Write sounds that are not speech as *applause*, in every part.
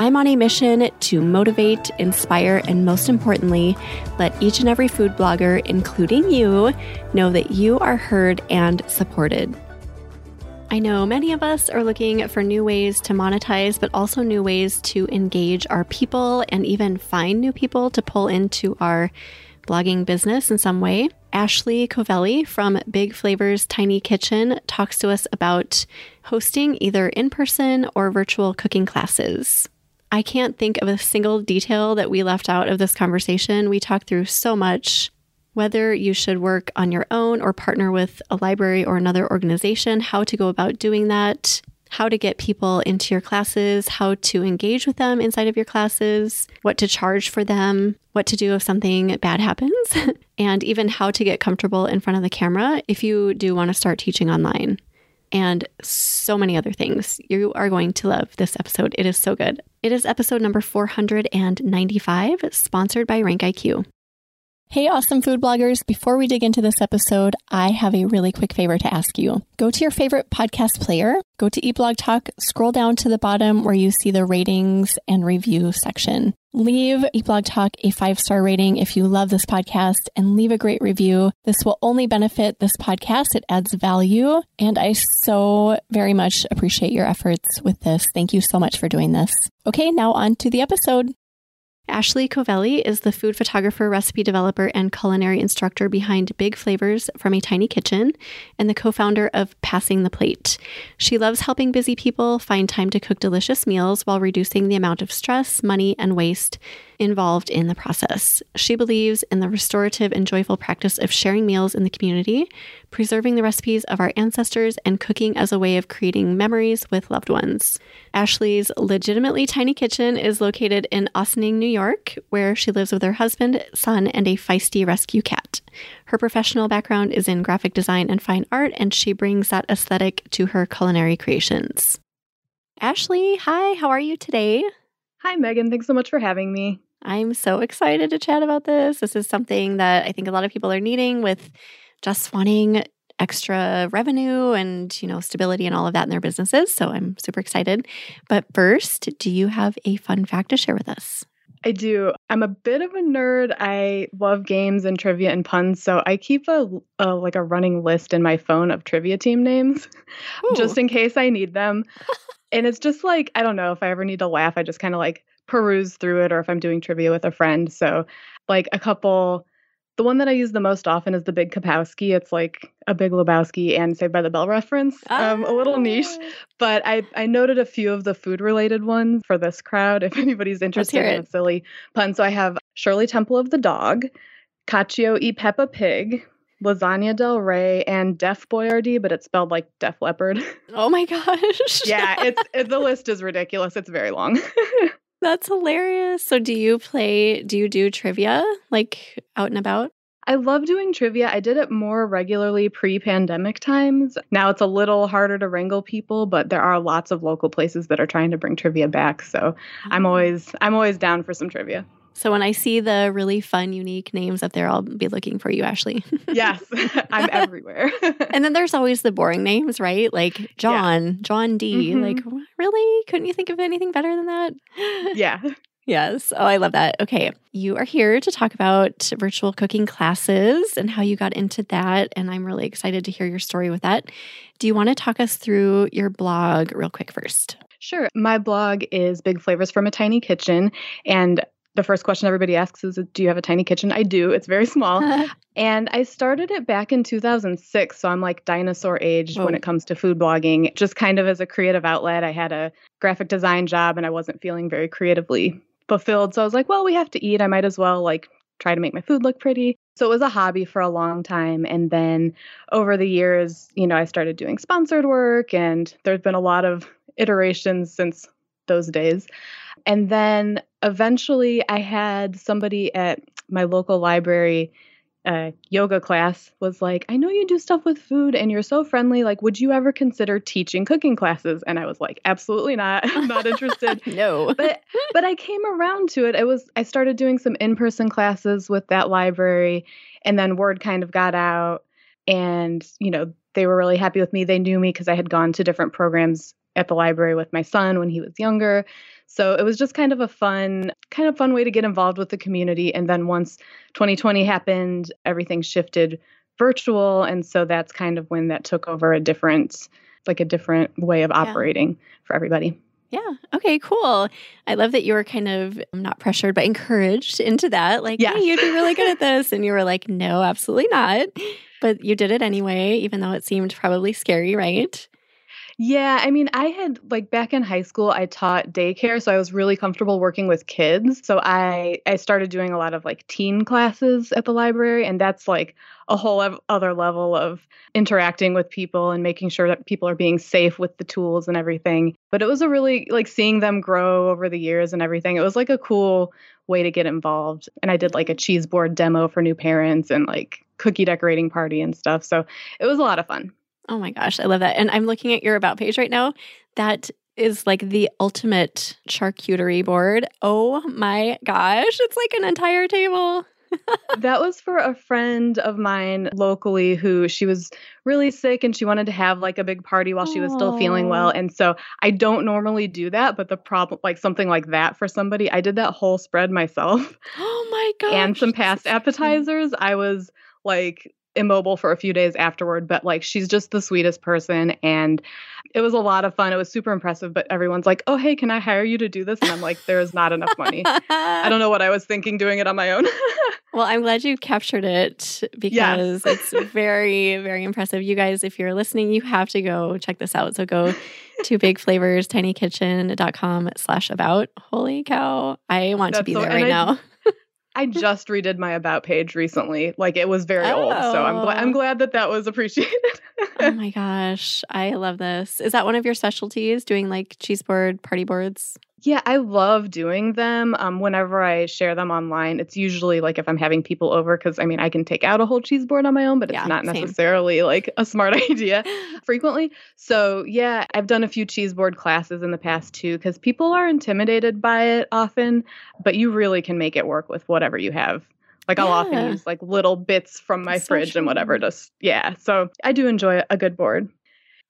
I'm on a mission to motivate, inspire, and most importantly, let each and every food blogger, including you, know that you are heard and supported. I know many of us are looking for new ways to monetize, but also new ways to engage our people and even find new people to pull into our blogging business in some way. Ashley Covelli from Big Flavors Tiny Kitchen talks to us about hosting either in person or virtual cooking classes. I can't think of a single detail that we left out of this conversation. We talked through so much whether you should work on your own or partner with a library or another organization, how to go about doing that, how to get people into your classes, how to engage with them inside of your classes, what to charge for them, what to do if something bad happens, *laughs* and even how to get comfortable in front of the camera if you do want to start teaching online. And so many other things. You are going to love this episode. It is so good. It is episode number 495, sponsored by RankIQ. Hey, awesome food bloggers. Before we dig into this episode, I have a really quick favor to ask you. Go to your favorite podcast player, go to Eat Blog Talk, scroll down to the bottom where you see the ratings and review section. Leave Eat Blog Talk a five star rating if you love this podcast and leave a great review. This will only benefit this podcast. It adds value. And I so very much appreciate your efforts with this. Thank you so much for doing this. Okay, now on to the episode. Ashley Covelli is the food photographer, recipe developer, and culinary instructor behind Big Flavors from a Tiny Kitchen and the co founder of Passing the Plate. She loves helping busy people find time to cook delicious meals while reducing the amount of stress, money, and waste involved in the process. She believes in the restorative and joyful practice of sharing meals in the community, preserving the recipes of our ancestors, and cooking as a way of creating memories with loved ones. Ashley's legitimately tiny kitchen is located in Ossining, New York, where she lives with her husband, son, and a feisty rescue cat. Her professional background is in graphic design and fine art, and she brings that aesthetic to her culinary creations. Ashley, hi, how are you today? Hi, Megan. Thanks so much for having me. I'm so excited to chat about this. This is something that I think a lot of people are needing with just wanting extra revenue and, you know, stability and all of that in their businesses. So I'm super excited. But first, do you have a fun fact to share with us? I do. I'm a bit of a nerd. I love games and trivia and puns, so I keep a, a like a running list in my phone of trivia team names *laughs* just in case I need them. *laughs* and it's just like I don't know if I ever need to laugh, I just kind of like peruse through it or if I'm doing trivia with a friend. So, like a couple, the one that I use the most often is the Big Kapowski. It's like a Big Lebowski and Saved by the Bell reference. Um, a little niche, ah. but I, I noted a few of the food related ones for this crowd *laughs* if anybody's interested in a silly pun. So I have Shirley Temple of the Dog, Cacio e Peppa Pig, Lasagna Del Rey and Def Boyardee, but it's spelled like Def Leppard. Oh my *laughs* gosh. yeah, it's it, the list is ridiculous. It's very long. *laughs* That's hilarious. So do you play do you do trivia like out and about? I love doing trivia. I did it more regularly pre-pandemic times. Now it's a little harder to wrangle people, but there are lots of local places that are trying to bring trivia back. So I'm oh. always I'm always down for some trivia. So when I see the really fun, unique names up there, I'll be looking for you, Ashley. *laughs* yes, *laughs* I'm everywhere. *laughs* and then there's always the boring names, right? Like John, yeah. John D. Mm-hmm. Like, really? Couldn't you think of anything better than that? Yeah. Yes. Oh, I love that. Okay. You are here to talk about virtual cooking classes and how you got into that. And I'm really excited to hear your story with that. Do you want to talk us through your blog real quick first? Sure. My blog is Big Flavors from a Tiny Kitchen. And the first question everybody asks is do you have a tiny kitchen? I do. It's very small. *laughs* And i started it back in 2006 so i'm like dinosaur age Whoa. when oh. it comes to food blogging. Just kind of as a creative outlet i had a graphic design job and i wasn't feeling very creatively fulfilled. So i was like well we have to eat. I might as well like try to make my food look pretty. So it was a hobby for a long time. And then over the years you know i started doing sponsored work and there's been a lot of iterations since those days And then eventually I had somebody at my local library uh, yoga class was like, I know you do stuff with food and you're so friendly. Like, would you ever consider teaching cooking classes? And I was like, absolutely not. I'm not interested. *laughs* no. but but I came around to it. It was I started doing some in-person classes with that library and then word kind of got out and, you know, they were really happy with me. They knew me because I had gone to different programs at the library with my son when he was younger. So it was just kind of a fun, kind of fun way to get involved with the community. And then once 2020 happened, everything shifted virtual. And so that's kind of when that took over a different, like a different way of operating yeah. for everybody. Yeah. Okay, cool. I love that you were kind of not pressured, but encouraged into that. Like, yeah, hey, you'd be really good at *laughs* this. And you were like, no, absolutely not. But you did it anyway, even though it seemed probably scary, right? Yeah, I mean, I had like back in high school, I taught daycare, so I was really comfortable working with kids. So I I started doing a lot of like teen classes at the library, and that's like a whole other level of interacting with people and making sure that people are being safe with the tools and everything. But it was a really like seeing them grow over the years and everything. It was like a cool way to get involved. And I did like a cheese board demo for new parents and like cookie decorating party and stuff. So it was a lot of fun. Oh my gosh, I love that. And I'm looking at your about page right now. That is like the ultimate charcuterie board. Oh my gosh, it's like an entire table. *laughs* that was for a friend of mine locally who she was really sick and she wanted to have like a big party while she was still feeling well. And so I don't normally do that, but the problem, like something like that for somebody, I did that whole spread myself. *gasps* Oh my god! And some past appetizers. I was like immobile for a few days afterward, but like she's just the sweetest person. And it was a lot of fun. It was super impressive, but everyone's like, oh, hey, can I hire you to do this? And I'm like, there is not enough money. I don't *laughs* know what I was thinking doing it on my own. *laughs* well, I'm glad you captured it because yes. it's very, very impressive. You guys, if you're listening, you have to go check this out. So go to *laughs* bigflavors, slash about. Holy cow. I want That's to be so, there right I, now. I just redid my about page recently. Like it was very oh. old, so I'm glad I'm oh. glad that that was appreciated. oh my *laughs* gosh, I love this. Is that one of your specialties? Doing like cheese board party boards? Yeah, I love doing them. Um, whenever I share them online, it's usually like if I'm having people over, because I mean, I can take out a whole cheese board on my own, but it's yeah, not necessarily same. like a smart *laughs* idea *laughs* frequently. So, yeah, I've done a few cheese board classes in the past too, because people are intimidated by it often, but you really can make it work with whatever you have. Like I'll yeah. often use like little bits from my That's fridge so and whatever. Just yeah. So I do enjoy a good board.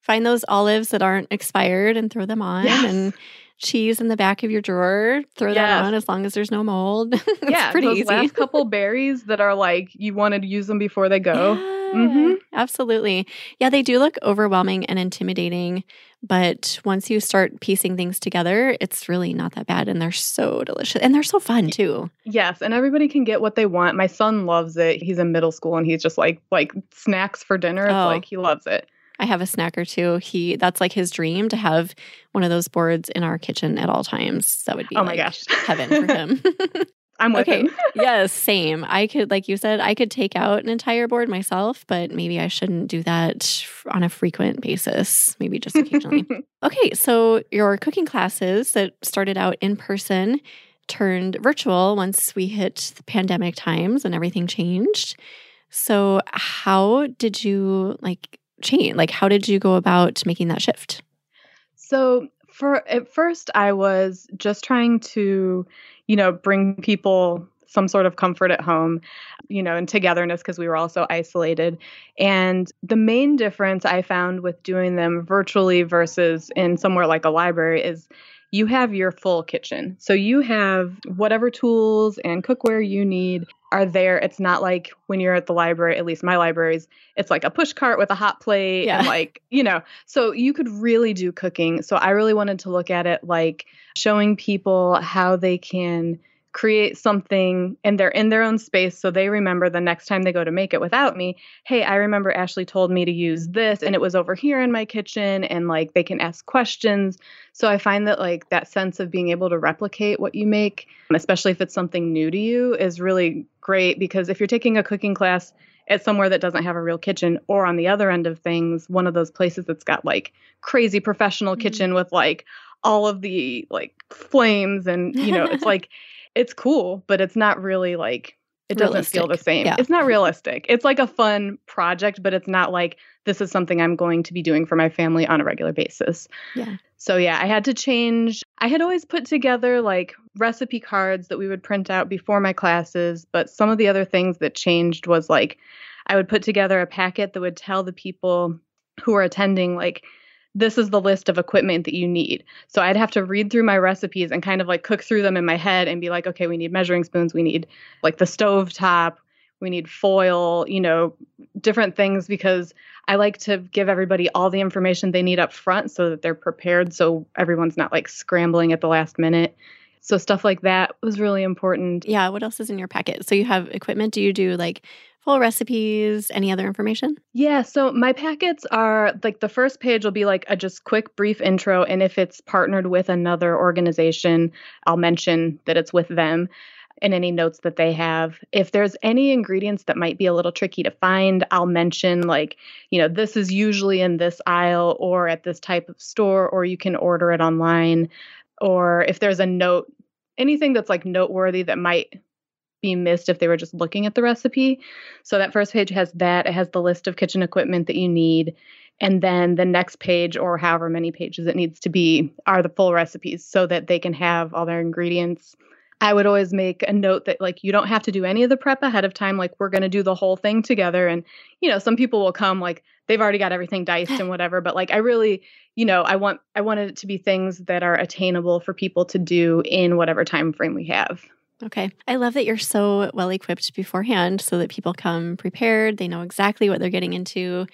Find those olives that aren't expired and throw them on yes. and cheese in the back of your drawer. Throw yes. that on as long as there's no mold. *laughs* yeah, pretty those easy. last *laughs* couple berries that are like you wanted to use them before they go. Yeah, mm-hmm. Absolutely. Yeah, they do look overwhelming and intimidating, but once you start piecing things together, it's really not that bad, and they're so delicious and they're so fun too. Yes, and everybody can get what they want. My son loves it. He's in middle school and he's just like like snacks for dinner. Oh. Like he loves it. I have a snack or two. He that's like his dream to have one of those boards in our kitchen at all times. That would be oh my like gosh *laughs* heaven for him. *laughs* I'm with okay. *laughs* yes, same. I could, like you said, I could take out an entire board myself, but maybe I shouldn't do that on a frequent basis. Maybe just occasionally. okay, so your cooking classes that started out in person turned virtual once we hit the pandemic times and everything changed. So, how did you like change? Like, how did you go about making that shift? So, for at first, I was just trying to, you know, bring people some sort of comfort at home, you know, and togetherness because we were also isolated. And the main difference I found with doing them virtually versus in somewhere like a library is you have your full kitchen. So you have whatever tools and cookware you need are there. It's not like when you're at the library, at least my libraries, it's like a push cart with a hot plate yeah. and *laughs* like, you know, so you could really do cooking. So I really wanted to look at it like showing people how they can create something and they're in their own space so they remember the next time they go to make it without me hey i remember ashley told me to use this and it was over here in my kitchen and like they can ask questions so i find that like that sense of being able to replicate what you make especially if it's something new to you is really great because if you're taking a cooking class at somewhere that doesn't have a real kitchen or on the other end of things one of those places that's got like crazy professional mm-hmm. kitchen with like all of the like flames and you know, it's *laughs* like it's cool, but it's not really like it doesn't realistic. feel the same. Yeah. It's not realistic. It's like a fun project, but it's not like this is something I'm going to be doing for my family on a regular basis. Yeah. So yeah, I had to change. I had always put together like recipe cards that we would print out before my classes, but some of the other things that changed was like I would put together a packet that would tell the people who are attending like this is the list of equipment that you need. So I'd have to read through my recipes and kind of like cook through them in my head and be like, okay, we need measuring spoons, we need like the stove top, we need foil, you know, different things because I like to give everybody all the information they need up front so that they're prepared so everyone's not like scrambling at the last minute. So stuff like that was really important. Yeah, what else is in your packet? So you have equipment, do you do like full recipes, any other information? Yeah, so my packets are like the first page will be like a just quick brief intro and if it's partnered with another organization, I'll mention that it's with them and any notes that they have. If there's any ingredients that might be a little tricky to find, I'll mention like, you know, this is usually in this aisle or at this type of store or you can order it online or if there's a note anything that's like noteworthy that might be missed if they were just looking at the recipe. So that first page has that. It has the list of kitchen equipment that you need. And then the next page, or however many pages it needs to be, are the full recipes so that they can have all their ingredients. I would always make a note that, like, you don't have to do any of the prep ahead of time. Like, we're going to do the whole thing together. And, you know, some people will come, like, they've already got everything diced and *sighs* whatever. But, like, I really, you know, I want, I wanted it to be things that are attainable for people to do in whatever time frame we have. Okay. I love that you're so well equipped beforehand so that people come prepared. They know exactly what they're getting into.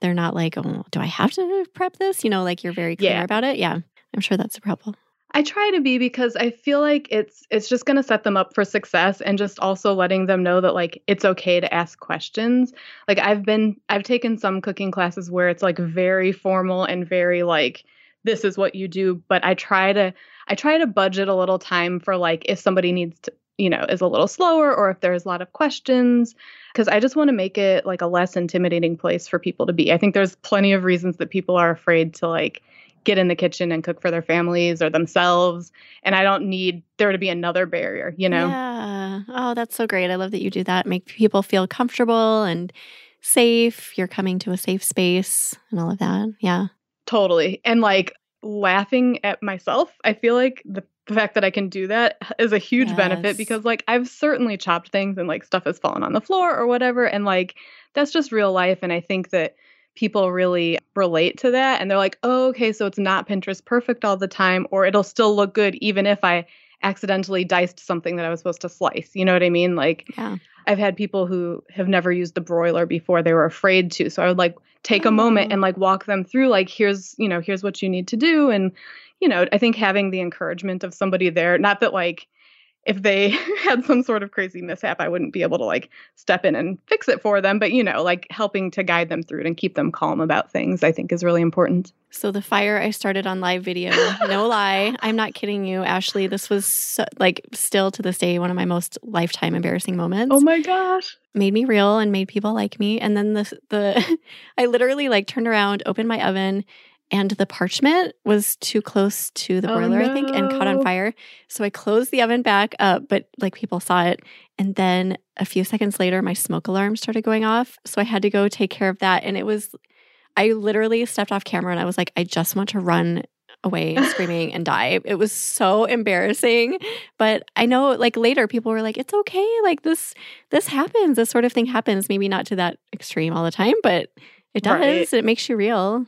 They're not like, oh, do I have to prep this? You know, like you're very clear yeah. about it. Yeah. I'm sure that's a problem. I try to be because I feel like it's it's just going to set them up for success and just also letting them know that like it's okay to ask questions. Like I've been I've taken some cooking classes where it's like very formal and very like this is what you do, but I try to I try to budget a little time for like if somebody needs to, you know, is a little slower or if there's a lot of questions because I just want to make it like a less intimidating place for people to be. I think there's plenty of reasons that people are afraid to like get in the kitchen and cook for their families or themselves and I don't need there to be another barrier, you know. Yeah. Oh, that's so great. I love that you do that. Make people feel comfortable and safe. You're coming to a safe space and all of that. Yeah. Totally. And like laughing at myself. I feel like the, the fact that I can do that is a huge yes. benefit because like I've certainly chopped things and like stuff has fallen on the floor or whatever and like that's just real life and I think that people really relate to that and they're like, "Oh, okay, so it's not Pinterest perfect all the time or it'll still look good even if I accidentally diced something that I was supposed to slice." You know what I mean? Like yeah. I've had people who have never used the broiler before they were afraid to. So I would like take a moment oh. and oh. like walk them through like here's, you know, here's what you need to do and you know, I think having the encouragement of somebody there, not that like if they *laughs* had some sort of crazy mishap, I wouldn't be able to like step in and fix it for them. But, you know, like helping to guide them through it and keep them calm about things, I think is really important. So, the fire I started on live video, *laughs* no lie, I'm not kidding you, Ashley. This was so, like still to this day one of my most lifetime embarrassing moments. Oh my gosh. Made me real and made people like me. And then the, the, *laughs* I literally like turned around, opened my oven, and the parchment was too close to the oh, broiler, oh, no. I think, and caught on fire. So I closed the oven back up, but like people saw it. And then a few seconds later, my smoke alarm started going off. So I had to go take care of that. And it was, I literally stepped off camera and I was like, I just want to run away *laughs* screaming and die. It was so embarrassing. But I know like later people were like, it's okay. Like this, this happens. This sort of thing happens. Maybe not to that extreme all the time, but it does. Right. It makes you real.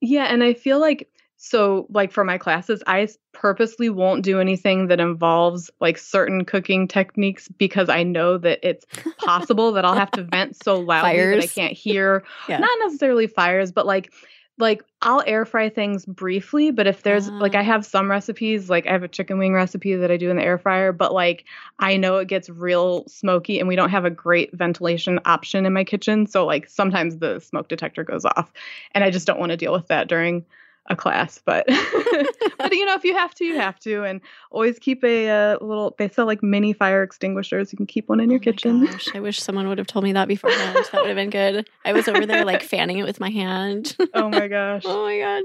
Yeah, and I feel like so like for my classes, I purposely won't do anything that involves like certain cooking techniques because I know that it's possible that I'll have to vent so loudly fires. that I can't *laughs* hear. Yeah. Not necessarily fires, but like like I'll air fry things briefly, but if there's uh. like I ah. have some recipes, like I have a chicken wing recipe that I do in the air fryer, but like I know it gets real smoky and we don't have a great ventilation option in my kitchen, so like sometimes the smoke detector goes off and I just don't want to deal with that during a class, but *laughs* but you know, if you have to, you have to, and always keep a, a, little. They sell like mini fire extinguishers. You can keep one in your oh kitchen. Gosh, I wish someone would have told me that beforehand. that would have been good. I was over there like fanning it with my hand. *laughs* oh my gosh. oh my god.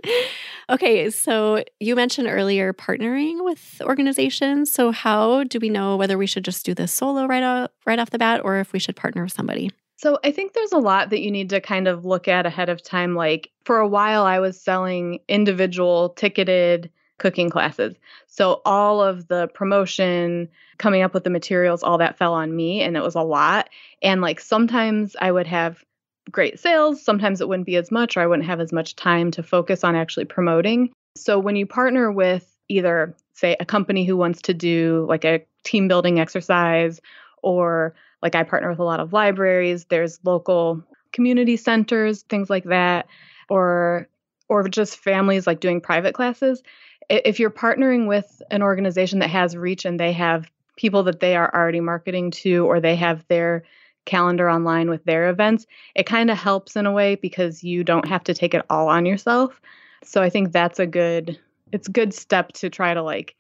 Okay, so you mentioned earlier partnering with organizations. So how do we know whether we should just do this solo right off right off the bat, or if we should partner with somebody? So I think there's a lot that you need to kind of look at ahead of time. Like for a while, I was selling individual ticketed cooking classes. So all of the promotion, coming up with the materials, all that fell on me and it was a lot. And like sometimes I would have great sales, sometimes it wouldn't be as much or I wouldn't have as much time to focus on actually promoting. So when you partner with either say a company who wants to do like a team building exercise or like I partner with a lot of libraries, there's local community centers, things like that, or or just families like doing private classes. If you're partnering with an organization that has reach and they have people that they are already marketing to or they have their calendar online with their events, it kind of helps in a way because you don't have to take it all on yourself. So I think that's a good it's good step to try to like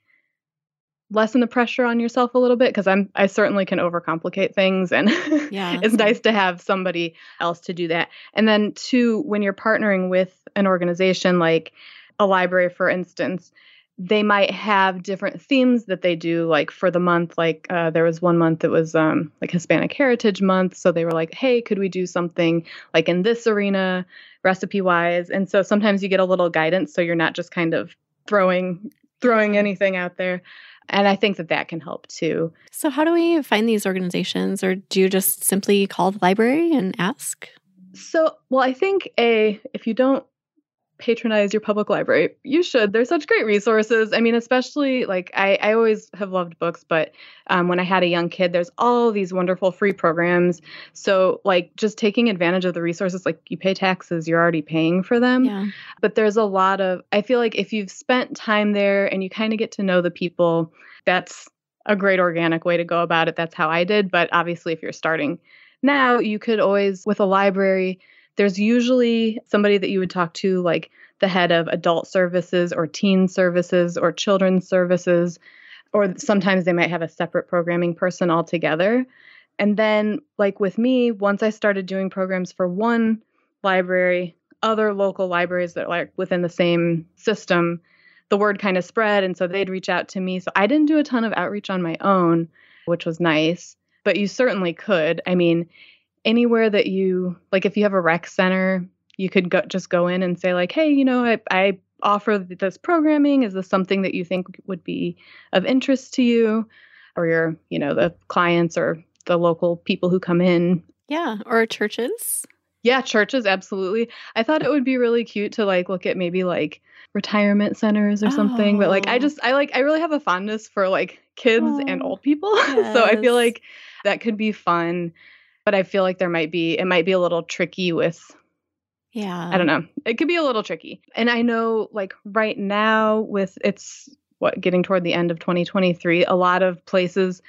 lessen the pressure on yourself a little bit because I'm I certainly can overcomplicate things and *laughs* yeah, it's nice to have somebody else to do that. And then two, when you're partnering with an organization like a library for instance, they might have different themes that they do like for the month like uh, there was one month that was um, like hispanic heritage month so they were like hey could we do something like in this arena recipe wise and so sometimes you get a little guidance so you're not just kind of throwing throwing anything out there and I think that that can help too. So, how do we find these organizations, or do you just simply call the library and ask? So, well, I think a if you don't patronize your public library, you should. There's such great resources. I mean, especially like I, I always have loved books, but um, when I had a young kid, there's all these wonderful free programs. So, like, just taking advantage of the resources, like you pay taxes, you're already paying for them. Yeah. But there's a lot of, I feel like if you've spent time there and you kind of get to know the people, that's a great organic way to go about it. That's how I did. But obviously, if you're starting now, you could always, with a library, there's usually somebody that you would talk to, like the head of adult services or teen services or children's services, or sometimes they might have a separate programming person altogether. And then, like with me, once I started doing programs for one library, other local libraries that are like within the same system, the word kind of spread. And so they'd reach out to me. So I didn't do a ton of outreach on my own, which was nice, but you certainly could. I mean, anywhere that you like if you have a rec center you could go just go in and say like hey you know i, I offer this programming is this something that you think would be of interest to you or your you know the clients or the local people who come in yeah or churches yeah churches absolutely i thought it would be really cute to like look at maybe like retirement centers or something oh. but like i oh. just i like i really have a fondness for like kids oh. and old people yes. *laughs* so i feel like that could be fun but I feel like there might be it might be a little tricky with yeah. I don't know. It could be a little tricky. And I know like right now with it's what getting toward the end of 2023, a lot of places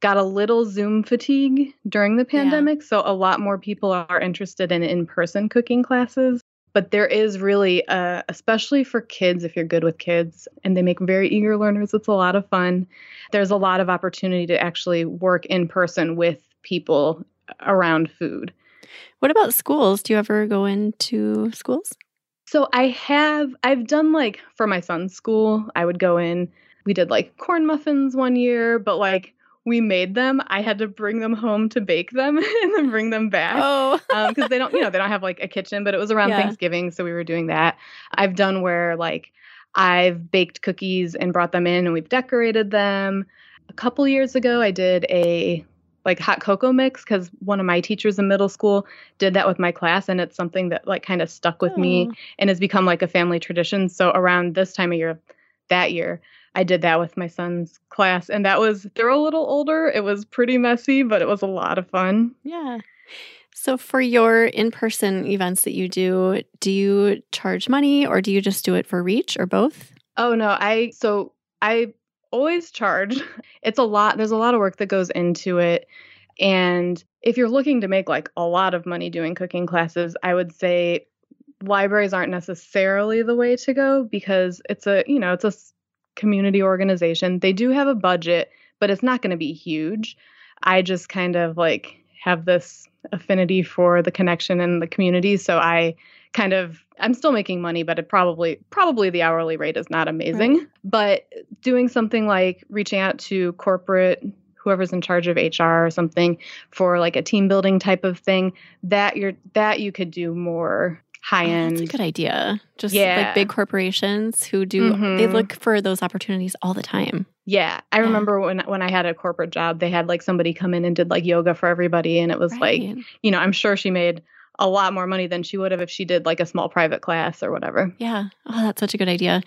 got a little Zoom fatigue during the pandemic, yeah. so a lot more people are interested in in-person cooking classes. But there is really, uh, especially for kids, if you're good with kids and they make very eager learners, it's a lot of fun. There's a lot of opportunity to actually work in person with people around food. What about schools? Do you ever go into schools? So I have I've done like for my son's school, I would go in. We did like corn muffins one year, but like we made them. I had to bring them home to bake them *laughs* and then bring them back. Oh, because um, they don't, you know, they don't have like a kitchen. But it was around yeah. Thanksgiving, so we were doing that. I've done where like I've baked cookies and brought them in, and we've decorated them. A couple years ago, I did a like hot cocoa mix because one of my teachers in middle school did that with my class and it's something that like kind of stuck with me and has become like a family tradition. So around this time of year that year i did that with my son's class and that was they're a little older it was pretty messy but it was a lot of fun. Yeah. So for your in-person events that you do do you charge money or do you just do it for reach or both? Oh no i so i always charge. *laughs* It's a lot. There's a lot of work that goes into it. And if you're looking to make like a lot of money doing cooking classes, I would say libraries aren't necessarily the way to go because it's a, you know, it's a community organization. They do have a budget, but it's not going to be huge. I just kind of like have this affinity for the connection and the community, so I kind of I'm still making money, but it probably probably the hourly rate is not amazing. Right. But doing something like reaching out to corporate whoever's in charge of HR or something for like a team building type of thing, that you're that you could do more high end. Oh, that's a good idea. Just yeah. like big corporations who do mm-hmm. they look for those opportunities all the time. Yeah. I yeah. remember when when I had a corporate job, they had like somebody come in and did like yoga for everybody and it was right. like, you know, I'm sure she made a lot more money than she would have if she did like a small private class or whatever. Yeah. Oh, that's such a good idea.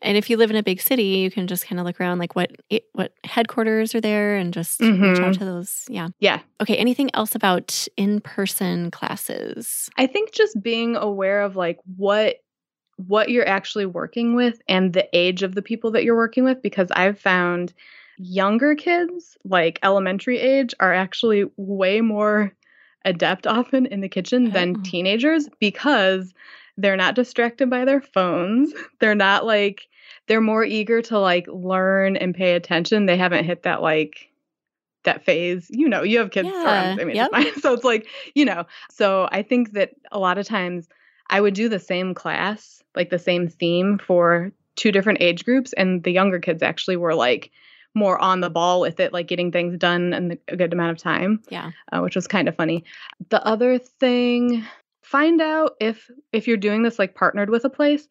And if you live in a big city, you can just kind of look around like what what headquarters are there and just mm-hmm. reach out mm-hmm. to those. Yeah. Yeah. Okay, anything else about in-person classes? I think just being aware of like what what you're actually working with and the age of the people that you're working with because I've found younger kids, like elementary age, are actually way more adept often in the kitchen than oh. teenagers because they're not distracted by their phones. *laughs* They're not like they're more eager to like learn and pay attention. They haven't hit that like that phase. You know, you have kids yeah. around. I mean, yep. *laughs* so it's like you know. So I think that a lot of times I would do the same class, like the same theme for two different age groups, and the younger kids actually were like more on the ball with it, like getting things done in a good amount of time. Yeah, uh, which was kind of funny. The other thing find out if if you're doing this like partnered with a place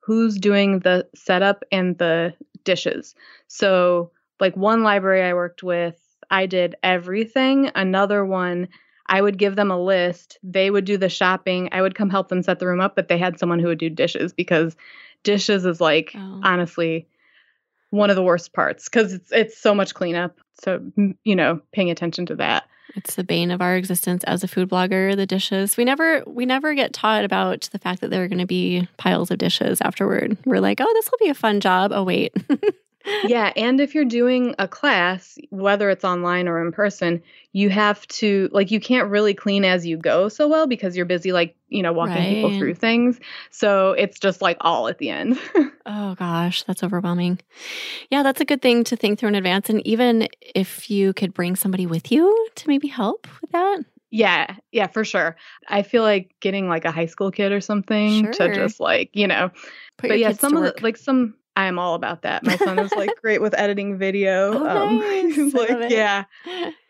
who's doing the setup and the dishes so like one library i worked with i did everything another one i would give them a list they would do the shopping i would come help them set the room up but they had someone who would do dishes because dishes is like oh. honestly one of the worst parts because it's it's so much cleanup so you know paying attention to that it's the bane of our existence as a food blogger, the dishes. We never we never get taught about the fact that there are going to be piles of dishes afterward. We're like, "Oh, this will be a fun job." Oh, wait. *laughs* yeah, and if you're doing a class, whether it's online or in person, you have to like you can't really clean as you go so well because you're busy like, you know, walking right. people through things. So it's just like all at the end. *laughs* oh gosh, that's overwhelming. Yeah, that's a good thing to think through in advance and even if you could bring somebody with you to maybe help with that. Yeah, yeah, for sure. I feel like getting like a high school kid or something sure. to just like, you know, Put but yeah, some of the, like some I am all about that. My son is like *laughs* great with editing video. Oh, um, *laughs* nice. like, yeah.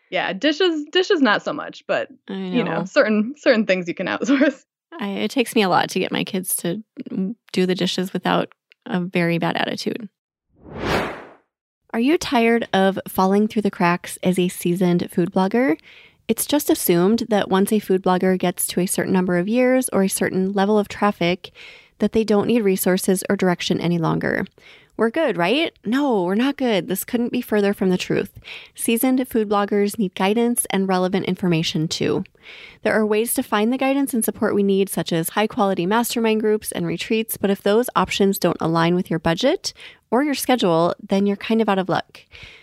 Yeah, dishes dishes not so much, but know. you know, certain certain things you can outsource. *laughs* I, it takes me a lot to get my kids to do the dishes without a very bad attitude. Are you tired of falling through the cracks as a seasoned food blogger? It's just assumed that once a food blogger gets to a certain number of years or a certain level of traffic, that they don't need resources or direction any longer. We're good, right? No, we're not good. This couldn't be further from the truth. Seasoned food bloggers need guidance and relevant information too. There are ways to find the guidance and support we need, such as high quality mastermind groups and retreats, but if those options don't align with your budget or your schedule, then you're kind of out of luck.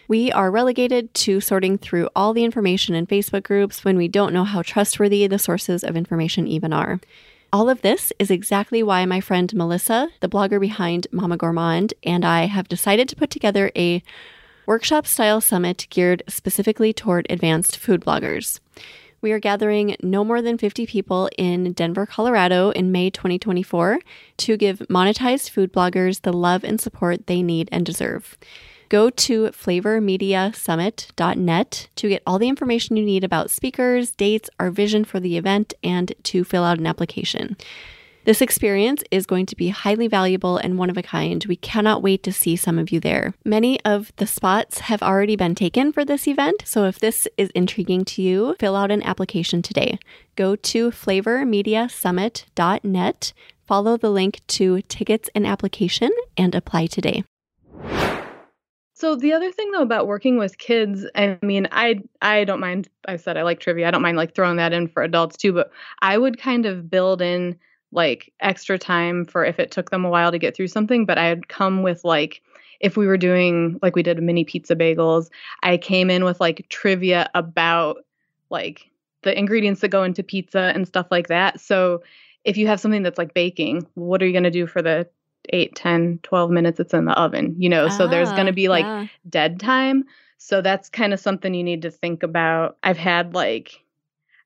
We are relegated to sorting through all the information in Facebook groups when we don't know how trustworthy the sources of information even are. All of this is exactly why my friend Melissa, the blogger behind Mama Gourmand, and I have decided to put together a workshop style summit geared specifically toward advanced food bloggers. We are gathering no more than 50 people in Denver, Colorado in May 2024 to give monetized food bloggers the love and support they need and deserve. Go to flavormediasummit.net to get all the information you need about speakers, dates, our vision for the event, and to fill out an application. This experience is going to be highly valuable and one of a kind. We cannot wait to see some of you there. Many of the spots have already been taken for this event, so if this is intriguing to you, fill out an application today. Go to flavormediasummit.net, follow the link to tickets and application, and apply today. So the other thing though about working with kids, I mean, I I don't mind. I said I like trivia. I don't mind like throwing that in for adults too. But I would kind of build in like extra time for if it took them a while to get through something. But I'd come with like if we were doing like we did mini pizza bagels, I came in with like trivia about like the ingredients that go into pizza and stuff like that. So if you have something that's like baking, what are you going to do for the 8, 10, 12 minutes it's in the oven? You know, so there's going to Ah, be like yeah. dead time. So that's kind of something you need to think about. I've had like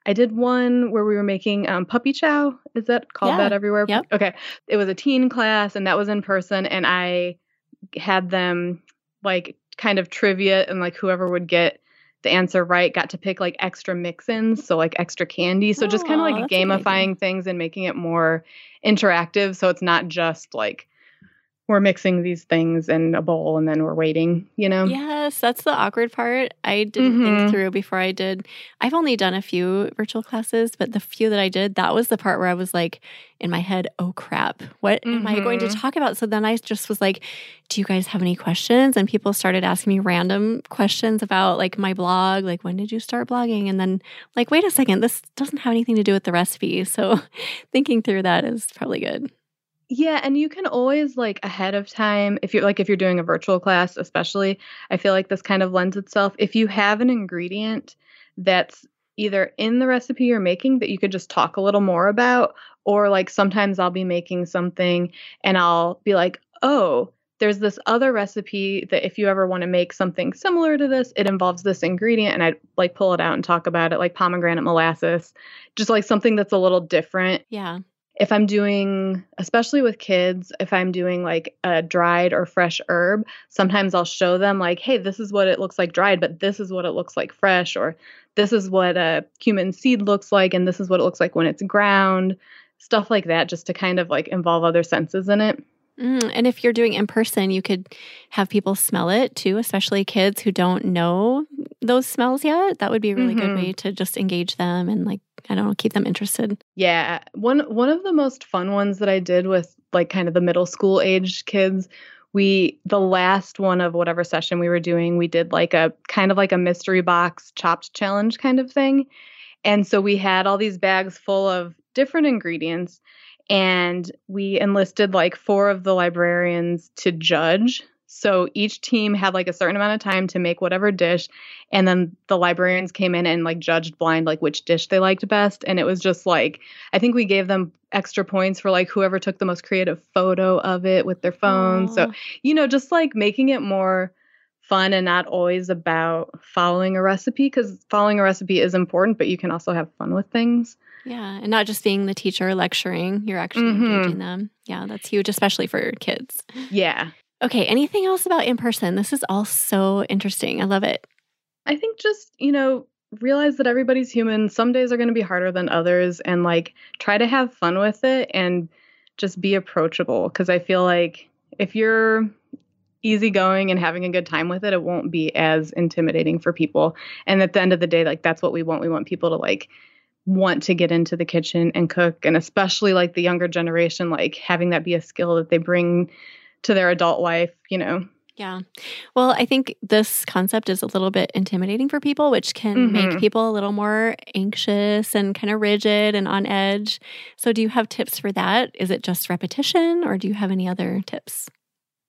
I did one where we were making um, puppy chow. Is that called Yeah. that everywhere? Yep. Okay. It was a teen class and that was in person and I had them like kind of trivia and like whoever would get the answer right got to pick like extra mix-ins, so like extra candy. So just kind of like gamifying things and making it more interactive so it's not just like we're mixing these things in a bowl and then we're waiting, you know? Yes, that's the awkward part. I didn't think Mhm. through before I did. I've only done a few virtual classes, but the few that I did, that was the part where I was like in my head, oh crap, what am I going to Mhm. talk about? So then I just was like, do you guys have any questions? And people started asking me random questions about like my blog, like when did you start blogging? And then like, wait a second, this doesn't have anything to do with the recipe. So *laughs* thinking through that is probably good. Yeah, and you can always like ahead of time if you're like if you're doing a virtual class especially, I feel like this kind of lends itself if you have an ingredient that's either in the recipe you're making that you could just talk a little more about or like sometimes I'll be making something and I'll be like, "Oh, there's this other recipe that if you ever want to make something similar to this, it involves this ingredient and I like pull it out and talk about it like pomegranate molasses, just like something that's a little different Yeah. If I'm doing, especially with kids, if I'm doing like a dried or fresh herb, sometimes I'll show them, like, hey, this is what it looks like dried, but this is what it looks like fresh, or this is what a cumin seed looks like, and this is what it looks like when it's ground, stuff like that, just to kind of like involve other senses in it. Mm, and if you're doing in person, you could have people smell it too, especially kids who don't know those smells yet. That would be a really good Mhm. way to just engage them and like I don't know, keep them interested. Yeah, one one of the most fun ones that I did with like kind of the middle school age kids, we the last one of whatever session we were doing, we did like a kind of like a mystery box chopped challenge kind of thing. And so we had all these bags full of different ingredients and we enlisted like four of the librarians to judge. So each team had like a certain amount of time to make whatever dish and then the librarians came in and like judged blind like which dish they liked best and it was just like I think we gave them extra points for like whoever took the most creative photo of it with their phone. So, you know, just like making it more fun and not always about following a recipe cuz following a recipe is important, but you can also have fun with things. yeah, and not just being the teacher lecturing, you're actually Mhm. engaging them. Yeah, that's huge, especially for kids. Yeah. Okay, anything else about in person? This is all so interesting. I love it. I think just, you know, realize that everybody's human. Some days are going to be harder than others and like try to have fun with it and just be approachable because I feel like if you're easygoing and having a good time with it, it won't be as intimidating for people. And at the end of the day, like that's what we want. We want people to like want to get into the kitchen and cook and especially like the younger generation like having that be a skill that they bring to their adult life, you know. Yeah. Well, I think this concept is a little bit intimidating for people, which can make Mhm. people a little more anxious and kind of rigid and on edge. So, do you have tips for that? Is it just repetition or do you have any other tips?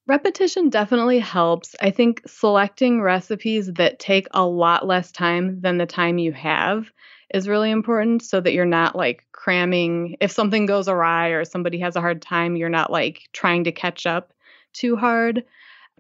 Repetition definitely helps. I think selecting recipes that take a lot less time than the time you have is really important so that you're not like cramming. If something goes awry or somebody has a hard time, you're not like trying to catch up too hard.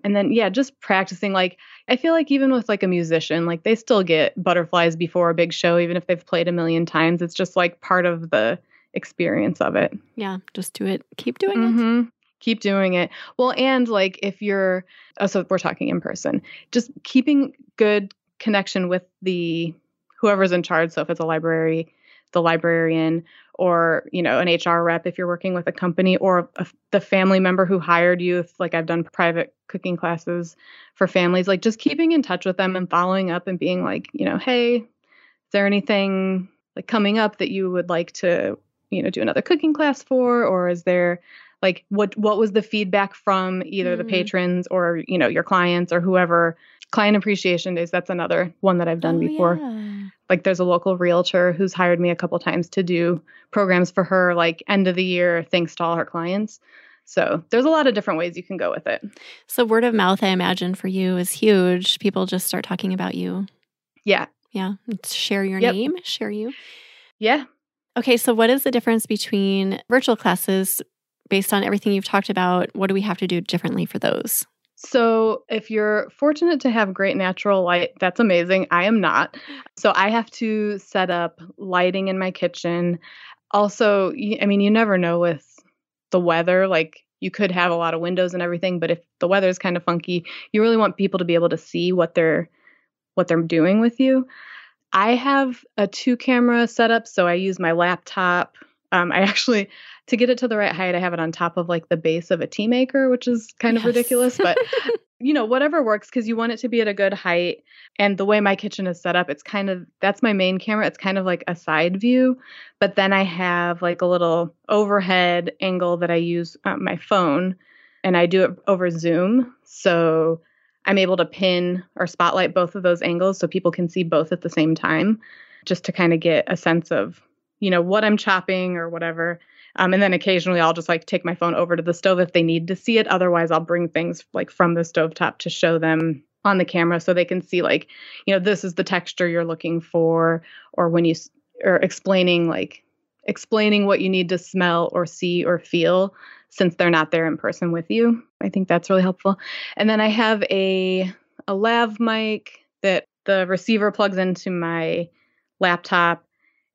And then, yeah, just practicing. Like, I feel like even with like a musician, like they still get butterflies before a big show, even if they've played a million times. It's just like part of the experience of it. Yeah, just do it. Keep doing it. hmm Keep doing it. Well, and like if you're, oh, so we're talking in person, just keeping good connection with the whoever's in charge. So if it's a library, the librarian, or you know an HR rep if you're working with a company, or a, the family member who hired you. If like I've done private cooking classes for families, like just keeping in touch with them and following up and being like, you know, hey, is there anything like coming up that you would like to you know do another cooking class for or is there like what what was the feedback from either the Mm. patrons or you know your clients or whoever client appreciation days that's another one that i've done Oh, before yeah. Like there's a local realtor who's hired me a couple times to do programs for her like end of the year thanks to all her clients so there's a lot of different ways you can go with it So, word of mouth, I imagine, for you is huge. People just start talking about you. yeah Yeah. Share your Yep. name, share you. yeah Okay, so what is the difference between virtual classes based on everything you've talked about? What do we have to do differently for those? So, if you're fortunate to have great natural light, that's amazing. I am not. So, I have to set up lighting in my kitchen. Also, I mean, you never know with the weather. Like, you could have a lot of windows and everything, but if the weather is kind of funky, you really want people to be able to see what they're what they're doing with you. I have a two camera setup, so I use my laptop. Um, I *laughs* actually to get it to the right height, I have it on top of like the base of a tea maker, which is kind yes. of ridiculous, but *laughs* you know, whatever works because you want it to be at a good height. And the way my kitchen is set up, it's kind of that's my main camera. It's kind of like a side view, but then I have like a little overhead angle that I use on my phone, and I do it over Zoom. So I'm able to pin or spotlight both of those angles so people can see both at the same time, just to kind of get a sense of, you know, what I'm chopping or whatever. Um, and then occasionally I'll just like take my phone over to the stove if they need to see it. Otherwise, I'll bring things like from the stove top to show them on the camera so they can see like, you know, this is the texture you're looking for, or when you are explaining like explaining what you need to smell or see or feel since they're not there in person with you. I think that's really helpful. And then I have a a lav mic that the receiver plugs into my laptop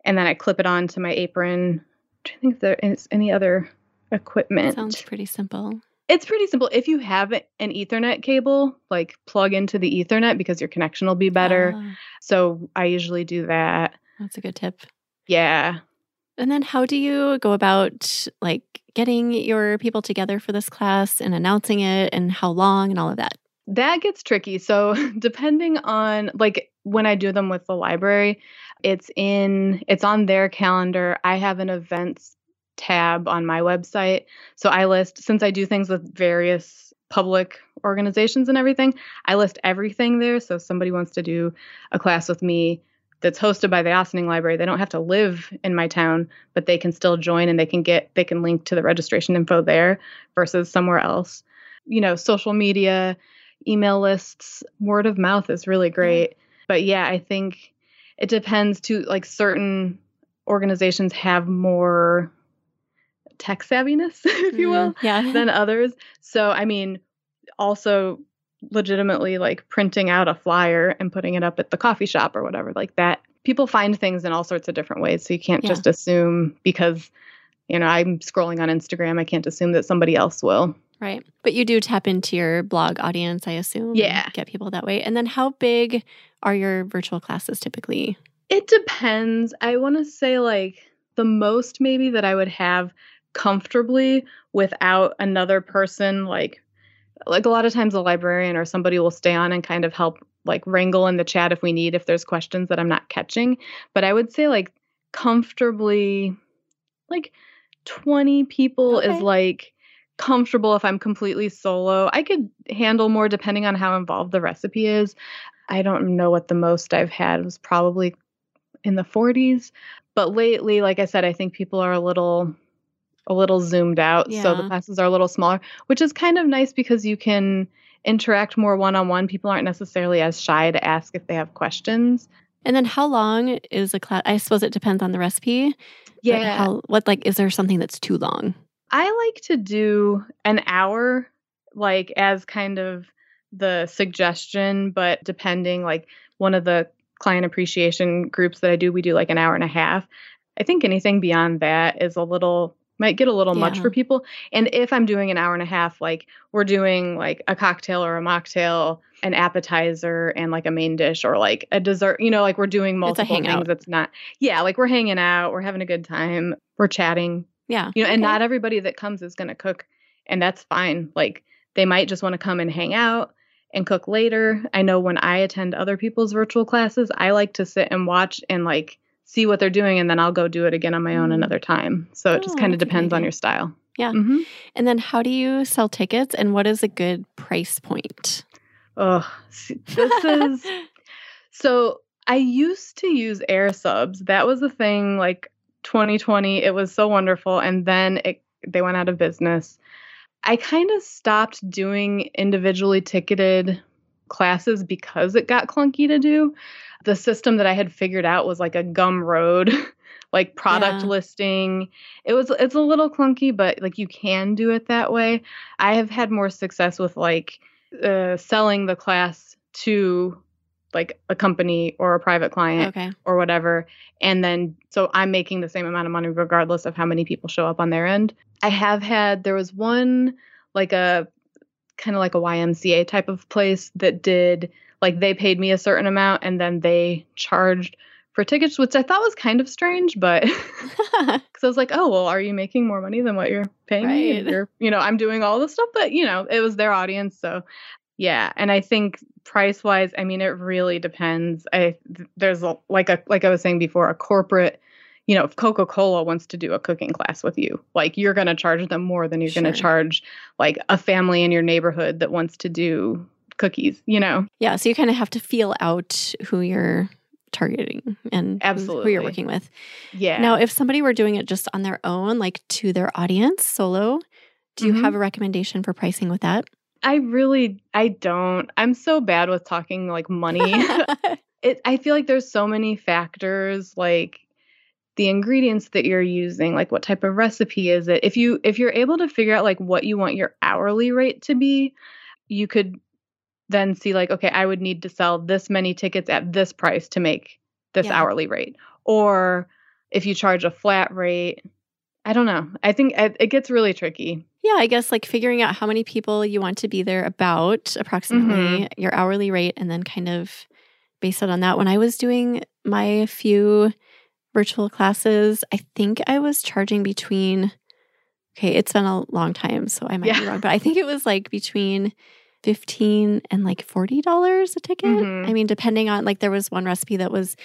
and then I clip it onto my apron I think if there is any other equipment. Sounds pretty simple. It's pretty simple. If you have an Ethernet cable, like plug into the Ethernet because your connection will be better. Uh, so I usually do that. That's a good tip. Yeah. And then how do you go about like getting your people together for this class and announcing it and how long and all of that? That gets tricky. So, *laughs* depending on like when I do them with the library, it's in it's on their calendar. I have an events tab on my website. So I list since I do things with various public organizations and everything, I list everything there. So if somebody wants to do a class with me that's hosted by the Ossining Library, they don't have to live in my town, but they can still join and they can get they can link to the registration info there versus somewhere else. You know, social media, email lists, word of mouth is really great. But yeah, I think it depends to like certain organizations have more tech savviness, *laughs* if you mm, will, yeah. *laughs* than others. So, I mean, also legitimately like printing out a flyer and putting it up at the coffee shop or whatever like that. People find things in all sorts of different ways. So you can't yeah. just assume because, you know, I'm scrolling on Instagram, I can't assume that somebody else will. Right. But you do tap into your blog audience, I assume. Yeah. Get people that way. And then how big are your virtual classes typically? It depends. I want to say like the most maybe that I would have comfortably without another person like like a lot of times a librarian or somebody will stay on and kind of help like wrangle in the chat if we need if there's questions that I'm not catching. But I would say like comfortably like 20 people okay. is like comfortable if I'm completely solo. I could handle more depending on how involved the recipe is. I don't know what the most I've had was probably in the 40s, but lately like I said I think people are a little a little zoomed out, yeah. so the classes are a little smaller, which is kind of nice because you can interact more one-on-one. People aren't necessarily as shy to ask if they have questions. And then how long is a class? I suppose it depends on the recipe. Yeah. How, what like is there something that's too long? I like to do an hour, like as kind of the suggestion, but depending, like one of the client appreciation groups that I do, we do like an hour and a half. I think anything beyond that is a little might get a little yeah. much for people. And if I'm doing an hour and a half, like we're doing like a cocktail or a mocktail, an appetizer and like a main dish or like a dessert, you know, like we're doing multiple things. It's not, yeah, like we're hanging out, we're having a good time, we're chatting, yeah. You know, and not everybody that comes is going to cook, and that's fine. Like they might just want to come and hang out and cook later. I know when I attend other people's virtual classes, I like to sit and watch and like see what they're doing and then I'll go do it again on my own mm. another time. So oh, it just oh, kind of depends on your style. Yeah. Mm-hmm. And then how do you sell tickets and what is a good price point? Oh, this is *laughs* so I used to use air subs. That was the thing like 2020. It was so wonderful. And then it, they went out of business. I kind of stopped doing individually ticketed classes because it got clunky to do. The system that I had figured out was like a Gumroad *laughs* like product yeah. listing. It was it's a little clunky, but like you can do it that way. I have had more success with like uh, selling the class to like a company or a private client okay. or whatever. And then so I'm making the same amount of money regardless of how many people show up on their end. I have had there was one like a kind of like a YMCA type of place that did like they paid me a certain amount and then they charged for tickets, which I thought was kind of strange, but *laughs* *laughs* because I was like, oh, well, are you making more money than what you're paying right. me? You're, you know, I'm doing all the stuff, but you know, it was their audience, so yeah. And I think price wise, I mean, it really depends. I there's a, like a like I was saying before, a corporate. You know, if Coca Cola wants to do a cooking class with you, like you're going to charge them more than you're sure. going to charge like a family in your neighborhood that wants to do cookies, you know? Yeah. So you kind of have to feel out who you're targeting and absolutely who you're working with. Yeah. Now, if somebody were doing it just on their own, like to their audience solo, do mm-hmm. you have a recommendation for pricing with that? I really I don't. I'm so bad with talking like money. *laughs* *laughs* it I feel like there's so many factors like the ingredients that you're using, like what type of recipe is it? If you if you're able to figure out like what you want your hourly rate to be, you could then see like okay i would need to sell this many tickets at this price to make this yeah. hourly rate or if you charge a flat rate i don't know i think it gets really tricky yeah i guess like figuring out how many people you want to be there about approximately mm-hmm. your hourly rate and then kind of based it on that when i was doing my few virtual classes i think i was charging between okay it's been a long time so i might yeah. be wrong but i think it was like between 15 and like $40 a ticket. Mm-hmm. I mean, depending on like there was one recipe that was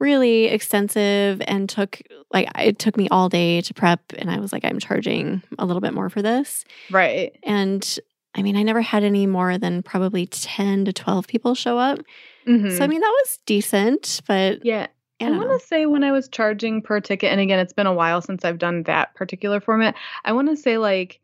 really extensive and took like it took me all day to prep and I was like I'm charging a little bit more for this. Right. And I mean, I never had any more than probably 10 to 12 people show up. Mm-hmm. So I mean, that was decent, but Yeah. I, I want to say when I was charging per ticket and again, it's been a while since I've done that particular format. I want to say like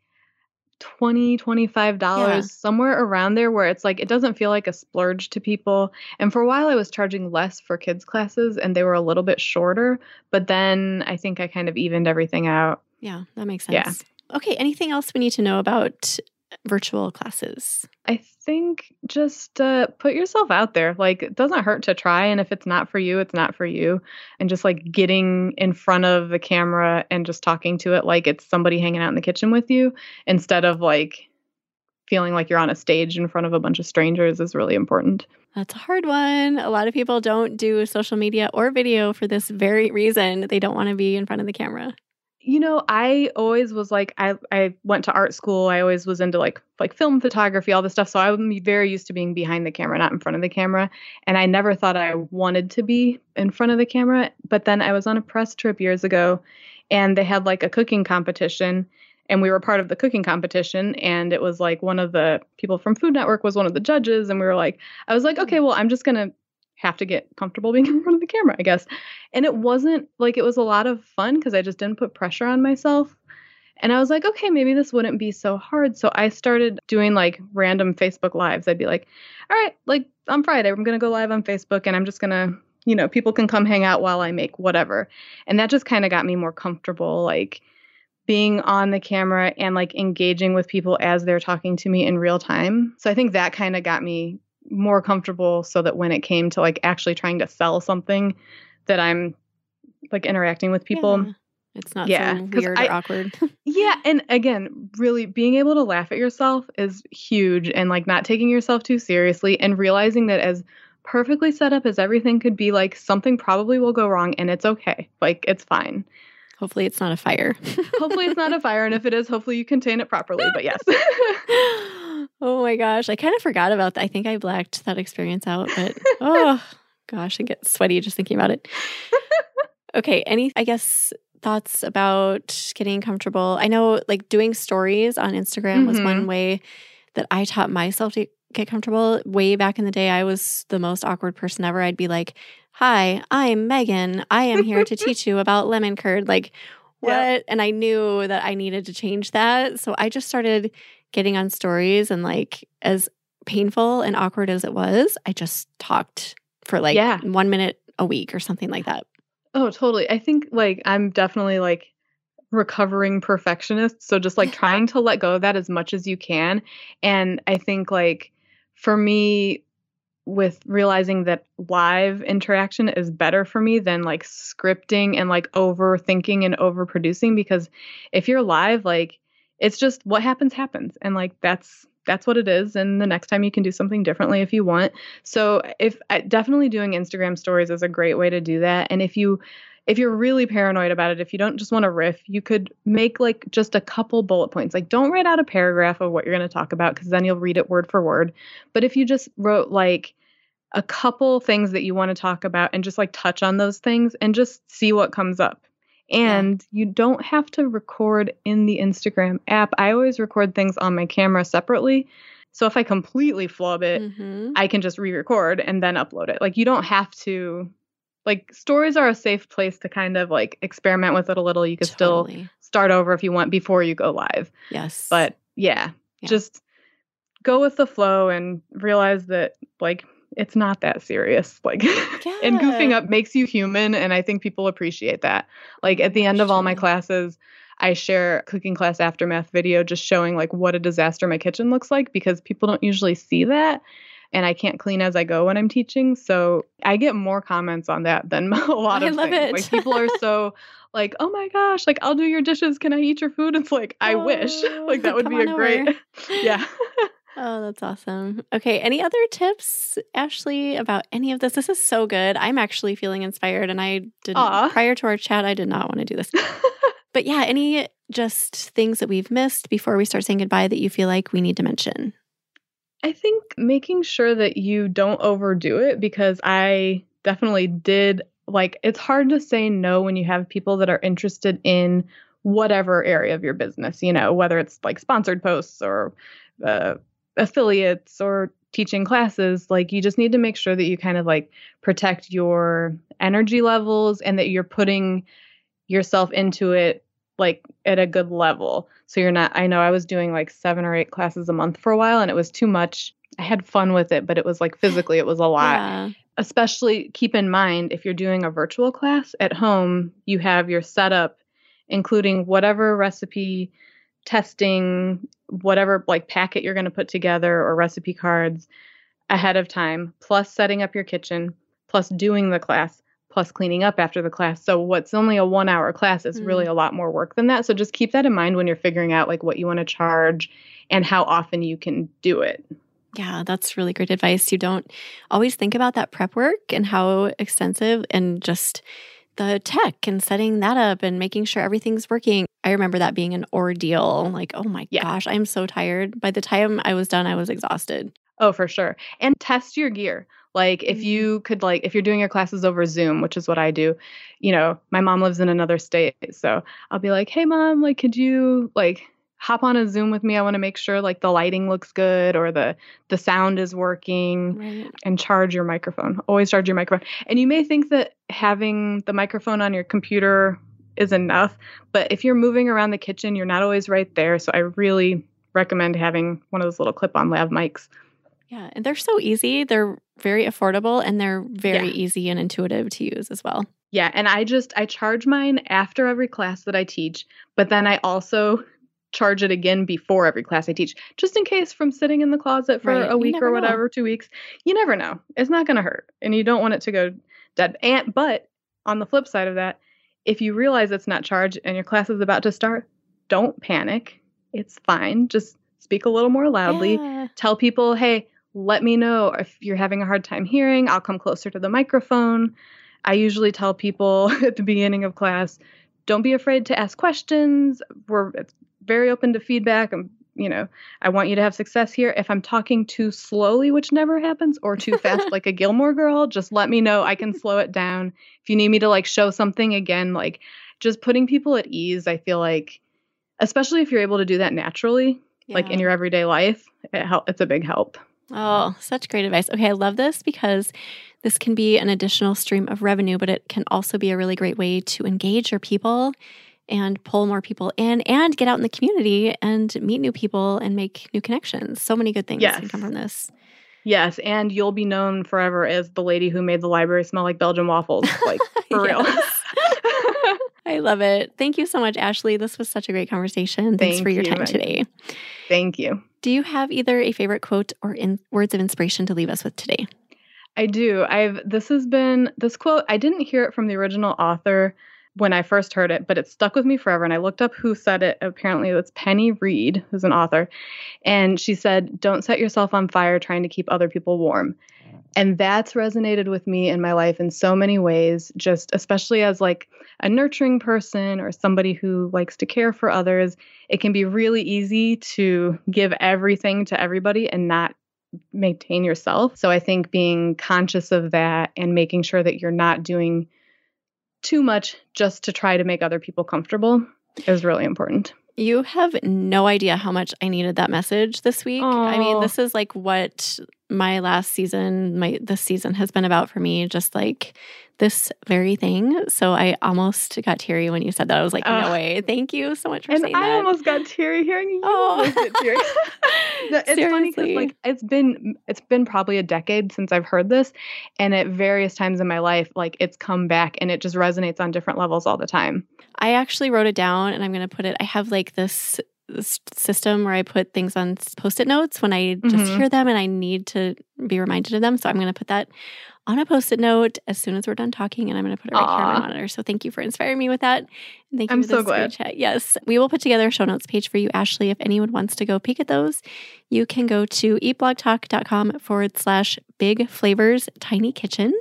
20 25 dollars yeah. somewhere around there where it's like it doesn't feel like a splurge to people and for a while i was charging less for kids classes and they were a little bit shorter but then i think i kind of evened everything out yeah that makes sense yeah. okay anything else we need to know about virtual classes? I think just uh, put yourself out there. Like, it doesn't hurt to try. And if it's not for you, it's not for you. And just like getting in front of the camera and just talking to it like it's somebody hanging out in the kitchen with you instead of like feeling like you're on a stage in front of a bunch of strangers is really important. That's a hard one. A lot of people don't do social media or video for this very reason. They don't want to be in front of the camera you know, I always was like I I went to art school. I always was into like like film photography, all this stuff. So I'm very used to being behind the camera, not in front of the camera. And I never thought I wanted to be in front of the camera. But then I was on a press trip years ago and they had like a cooking competition and we were part of the cooking competition and it was like one of the people from Food Network was one of the judges and we were like I was like okay well I'm just to have to get comfortable being *laughs* in front of the camera, I guess. And it wasn't like it was a lot of fun because I just didn't put pressure on myself. And I was like, okay, maybe this wouldn't be so hard. So I started doing like random Facebook lives. I'd be like, all right, like on Friday, I'm going to go live on Facebook and I'm just going to, you know, people can come hang out while I make whatever. And that just kind of got me more comfortable, like being on the camera and like engaging with people as they're talking to me in real time. So I think that kind of got me more comfortable so that when it came to like actually trying to sell something that I'm like interacting with people. Yeah. It's not yeah, so weird I, or awkward. *laughs* yeah. And again, really being able to laugh at yourself is huge and like not taking yourself too seriously and realizing that as perfectly set up as everything could be, like something probably will go wrong and it's okay. Like it's fine. Hopefully it's not a fire. hopefully it's not a *laughs* fire. And if it is, hopefully you contain it properly. But yes. *laughs* Oh my gosh. I kind of forgot about that. I think I blacked that experience out, but *laughs* oh gosh, I get sweaty just thinking about it. *laughs* Okay. Any, I guess, thoughts about getting comfortable? I know like doing stories on Instagram mm-hmm. was one mm-hmm. way that I taught myself to get comfortable. Way back in the day, I was the most awkward person ever. I'd be like, Hi, I'm Megan. I am here to *laughs* teach you about lemon curd. Like, what? Yeah. And I knew that I needed to change that. So I just started getting on stories and like as painful and awkward as it was, I just talked for like Yeah. one minute a week or something like that. Oh, totally. I think like I'm definitely like recovering perfectionist. So just like *laughs* trying to let go of that as much as you can. And I think like for me, with realizing that live interaction is better for me than like scripting and like overthinking and overproducing because if you're live like it's just what happens happens. And like that's that's what it is. And the next time you can do something differently if you want. So if definitely doing instagram stories is a great way to do that. And if you if you're really paranoid about it if you don't just want to riff you could make like just a couple bullet points. Like don't write out a paragraph of what you're going to talk about because then you'll read it word for word. But if you just wrote like a couple things that you want to talk about and just like touch on those things and just see what comes up. And you don't have to record in the Instagram app. I always record things on my camera separately. So if I completely flub it, Mhm. I can just re record and then upload it. Like you don't have to, like, stories are a safe place to kind of like experiment with it a little. You could still start over if you want before you go live. Yes. But yeah, Yeah. just go with the flow and realize that like it's not that serious. *laughs* Like and goofing up makes you human and I think people appreciate that. Like at the end of all my classes, I share a cooking class aftermath video just showing like what a disaster my kitchen looks like because people don't usually see that and I can't clean as I go when I'm teaching. So I get more comments on that than *laughs* a lot of I love things. it. Like people are so like, "Oh my gosh, like I'll do your dishes. Can I eat your food?" It's like, "I wish." Oh, *laughs* Like that would be a great. Yeah. Oh, that's awesome. Okay. Any other tips, Ashley, about any of this? This is so good. I'm actually feeling inspired. And I did prior to our chat, I did not want to do this. *laughs* But yeah, any just things that we've missed before we start saying goodbye that you feel like we need to mention? I think making sure that you don't overdo it because I definitely did like it's hard to say no when you have people that are interested in whatever area of your business, you know, whether it's like sponsored posts or uh, affiliates or teaching classes, like you just need to make sure that you kind of like protect your energy levels and that you're putting yourself into it like at a good level. So you're not I know I was doing like 7 or 8 classes a month for a while and it was too much. I had fun with it, but it was like physically it was a lot. Yeah. Especially keep in mind if you're doing a virtual class at home, you have your setup including whatever recipe testing, whatever like packet you're going to put together or recipe cards ahead of time, plus setting up your kitchen, plus doing the class, plus cleaning up after the class. So what's only a 1-hour class is really mm. a lot more work than that. So just keep that in mind when you're figuring out like what you want to charge and how often you can do it. Yeah, that's really great advice. You don't always think about that prep work and how extensive and just the tech and setting that up and making sure everything's working. I remember that being an ordeal. Like, oh my Yeah. gosh, I'm so tired. By the time I was done, I was exhausted. Oh, for sure. And test your gear. Like if Mhm. you could like if you're doing your classes over Zoom, which is what I do, you know, my mom lives in another state, so I'll be like, "Hey mom, like could you like hop on a Zoom with me? I want to make sure like the lighting looks good or the the sound is working." Right. and charge your microphone. Always charge your microphone. And you may think that having the microphone on your computer is enough, but if you're moving around the kitchen, you're not always right there. So I really recommend having one of those little clip-on lav mics. Yeah. And they're so easy. They're very affordable and they're very Yeah. easy and intuitive to use as well. Yeah, and I just I charge mine after every class that I teach, but then I also charge it again before every class I teach, just in case from sitting in the closet for Right, a week or know. whatever, two weeks. You never know. It's not going to hurt, and you don't want it to go dead. And but on the flip side of that, if you realize it's not charged and your class is about to start, don't panic. It's fine. Just speak a little more loudly Yeah. tell people, hey, let me know if you're having a hard time hearing. I'll come closer to the microphone. I usually tell people *laughs* at the beginning of class, don't be afraid to ask questions. We're very open to feedback. I'm, you know, I want you to have success here. If I'm talking too slowly, which never happens, or too fast *laughs* like a Gilmore girl, just let me know. I can slow it down. If you need me to like show something again, like just putting people at ease, I feel like especially if you're able to do that naturally, like in your everyday life, it hel- it's a big help. Oh, such great advice. Okay, I love this because this can be an additional stream of revenue, but it can also be a really great way to engage your people and pull more people in and get out in the community and meet new people and make new connections. So many good things yes. can come from this. Yes, and you'll be known forever as the lady who made the library smell like Belgian waffles, like *laughs* for real. *laughs* I love it. Thank you so much, Ashley. This was such a great conversation. Thanks Thank for your you, time today. Thank you. Do you have either a favorite quote or in words of inspiration to leave us with today? I do. I've this has been this quote. I didn't hear it from the original author when I first heard it, but it stuck with me forever. And I looked up who said it. Apparently, it's Penny Reid, who's an author. And she said, Don't set yourself on fire trying to keep other people warm. And that's resonated with me in my life in so many ways, just especially as like a nurturing person or somebody who likes to care for others. It can be really easy to give everything to everybody and not maintain yourself. So I think being conscious of that and making sure that you're not doing too much just to try to make other people comfortable is really important. You have no idea how much I needed that message this week. Aww. I mean, this is like what my last season, my this season has been about for me, just like this very thing. So I almost got teary when you said that. I was like, no way. Thank you so much for and saying I that. I almost got teary hearing you oh. teary. *laughs* *laughs* it's Seriously. funny because like it's been it's been probably a decade since I've heard this, and at various times in my life, like it's come back and it just resonates on different levels all the time. I actually wrote it down, and I'm going to put it. I have like this system where I put things on post-it notes when I just mm-hmm. hear them and I need to be reminded of them. So I'm going to put that on a post-it note as soon as we're done talking, and I'm going to put it right Aww. here on my monitor. So thank you for inspiring me with that. And thank you I'm for so glad. chat. Yes, we will put together a show notes page for you, Ashley. If anyone wants to go peek at those, you can go to eatblogtalk.com forward slash big flavors tiny kitchen.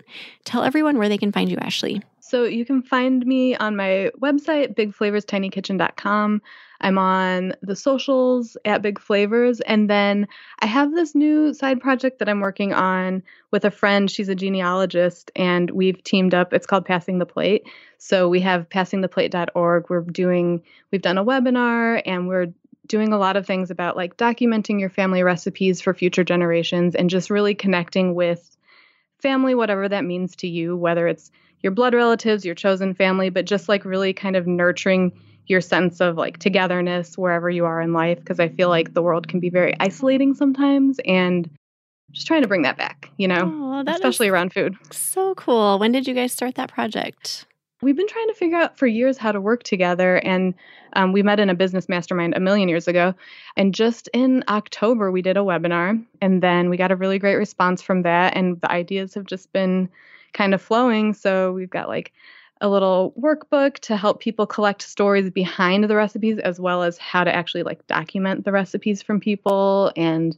Tell everyone where they can find you, Ashley. So you can find me on my website, bigflavorstinyKitchen.com. I'm on the socials at Big Flavors. And then I have this new side project that I'm working on with a friend. She's a genealogist, and we've teamed up. It's called Passing the Plate. So we have passingtheplate.org. We're doing, we've done a webinar, and we're doing a lot of things about like documenting your family recipes for future generations and just really connecting with family, whatever that means to you, whether it's your blood relatives, your chosen family, but just like really kind of nurturing your sense of like togetherness wherever you are in life because I feel like the world can be very isolating sometimes and just trying to bring that back, you know, oh, especially around food. So cool. When did you guys start that project? We've been trying to figure out for years how to work together. And um, we met in a business mastermind a million years ago. And just in October, we did a webinar. And then we got a really great response from that. And the ideas have just been kind of flowing. So we've got like a little workbook to help people collect stories behind the recipes as well as how to actually like document the recipes from people and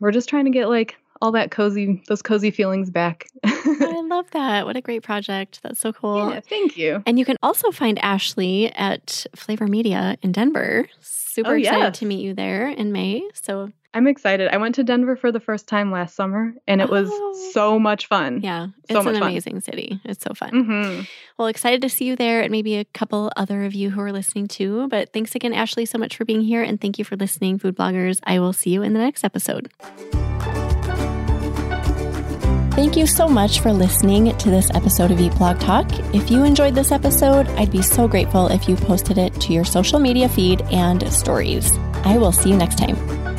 we're just trying to get like all that cozy those cozy feelings back. I *laughs* love that. What a great project. That's so cool. Yeah, thank you. And you can also find Ashley at Flavor Media in Denver. Super oh, excited yes. to meet you there in May. So I'm excited. I went to Denver for the first time last summer and it was oh. so much fun. Yeah. So it's an amazing fun. city. It's so fun. Mm-hmm. Well, excited to see you there and maybe a couple other of you who are listening too. But thanks again, Ashley, so much for being here. And thank you for listening, food bloggers. I will see you in the next episode. Thank you so much for listening to this episode of Eat Blog Talk. If you enjoyed this episode, I'd be so grateful if you posted it to your social media feed and stories. I will see you next time.